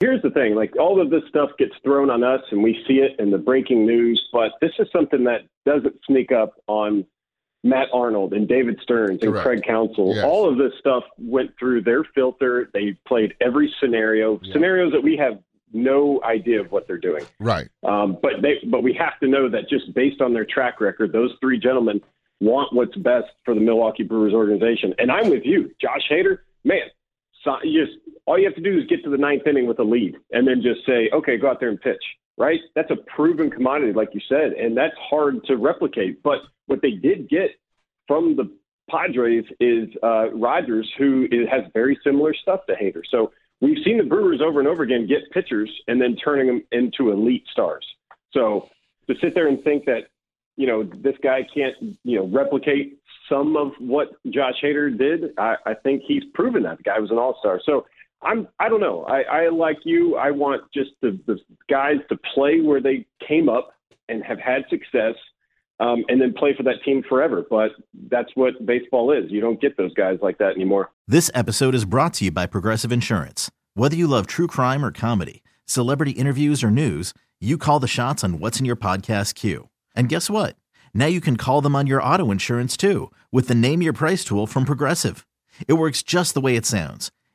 Here's the thing like, all of this stuff gets thrown on us and we see it in the breaking news, but this is something that doesn't sneak up on Matt Arnold and David Stearns and Correct. Craig Counsell. Yes. All of this stuff went through their filter. They played every scenario, Yeah. scenarios that we have no idea of what they're doing. Right. Um, but they, but we have to know that just based on their track record, those three gentlemen want what's best for the Milwaukee Brewers organization. And I'm with you, Josh Hader. Man, so just all you have to do is get to the ninth inning with a lead, and then just say, okay, go out there and pitch. Right? That's a proven commodity, like you said, and that's hard to replicate. But what they did get from the Padres is uh, Rogers, who is, has very similar stuff to Hader. So we've seen the Brewers over and over again get pitchers and then turning them into elite stars. So to sit there and think that you know this guy can't you know replicate some of what Josh Hader did, I, I think he's proven that the guy was an all star. So I'm I don't know. I, I like you. I want just the, the guys to play where they came up and have had success. Um, and then play for that team forever. But that's what baseball is. You don't get those guys like that anymore. This episode is brought to you by Progressive Insurance. Whether you love true crime or comedy, celebrity interviews or news, you call the shots on what's in your podcast queue. And guess what? Now you can call them on your auto insurance too with the Name Your Price tool from Progressive. It works just the way it sounds.